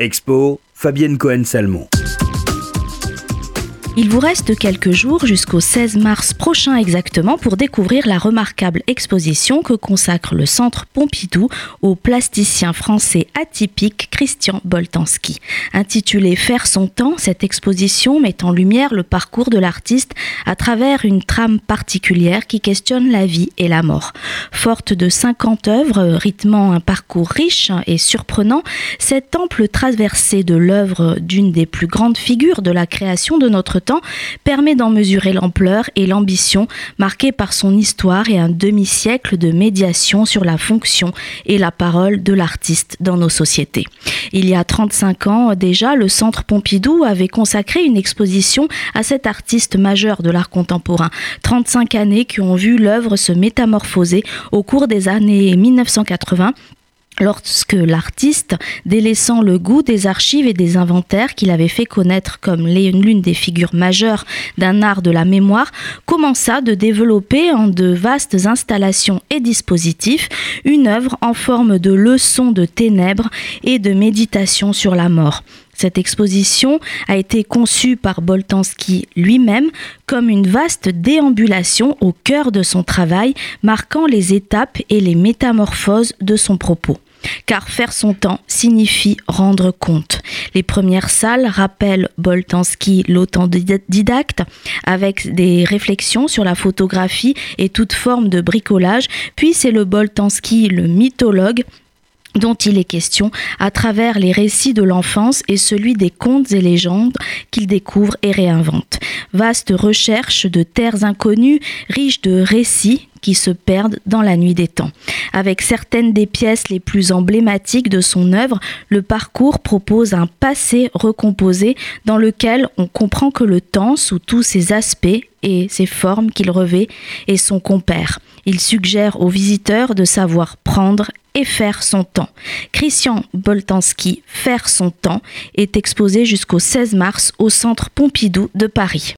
Expo, Fabienne Cohen-Salmon. Il vous reste quelques jours jusqu'au 16 mars prochain exactement pour découvrir la remarquable exposition que consacre le Centre Pompidou au plasticien français atypique Christian Boltanski. Intitulée Faire son temps, cette exposition met en lumière le parcours de l'artiste à travers une trame particulière qui questionne la vie et la mort. Forte de 50 œuvres, rythmant un parcours riche et surprenant, cette ample traversée de l'œuvre d'une des plus grandes figures de la création de notre permet d'en mesurer l'ampleur et l'ambition marquée par son histoire et un demi-siècle de médiation sur la fonction et la parole de l'artiste dans nos sociétés. Il y a 35 ans déjà, le Centre Pompidou avait consacré une exposition à cet artiste majeur de l'art contemporain. 35 années qui ont vu l'œuvre se métamorphoser au cours des années 1980 lorsque l'artiste, délaissant le goût des archives et des inventaires qu'il avait fait connaître comme l'une des figures majeures d'un art de la mémoire, commença de développer en de vastes installations et dispositifs une œuvre en forme de leçon de ténèbres et de méditation sur la mort. Cette exposition a été conçue par Boltanski lui-même comme une vaste déambulation au cœur de son travail, marquant les étapes et les métamorphoses de son propos car faire son temps signifie rendre compte. Les premières salles rappellent Boltanski l'autodidacte avec des réflexions sur la photographie et toute forme de bricolage, puis c'est le Boltanski le mythologue dont il est question à travers les récits de l'enfance et celui des contes et légendes qu'il découvre et réinvente. Vaste recherche de terres inconnues, riche de récits qui se perdent dans la nuit des temps. Avec certaines des pièces les plus emblématiques de son œuvre, le parcours propose un passé recomposé dans lequel on comprend que le temps, sous tous ses aspects et ses formes qu'il revêt, est son compère. Il suggère aux visiteurs de savoir prendre et faire son temps. Christian Boltanski, Faire son temps, est exposé jusqu'au 16 mars au Centre Pompidou de Paris.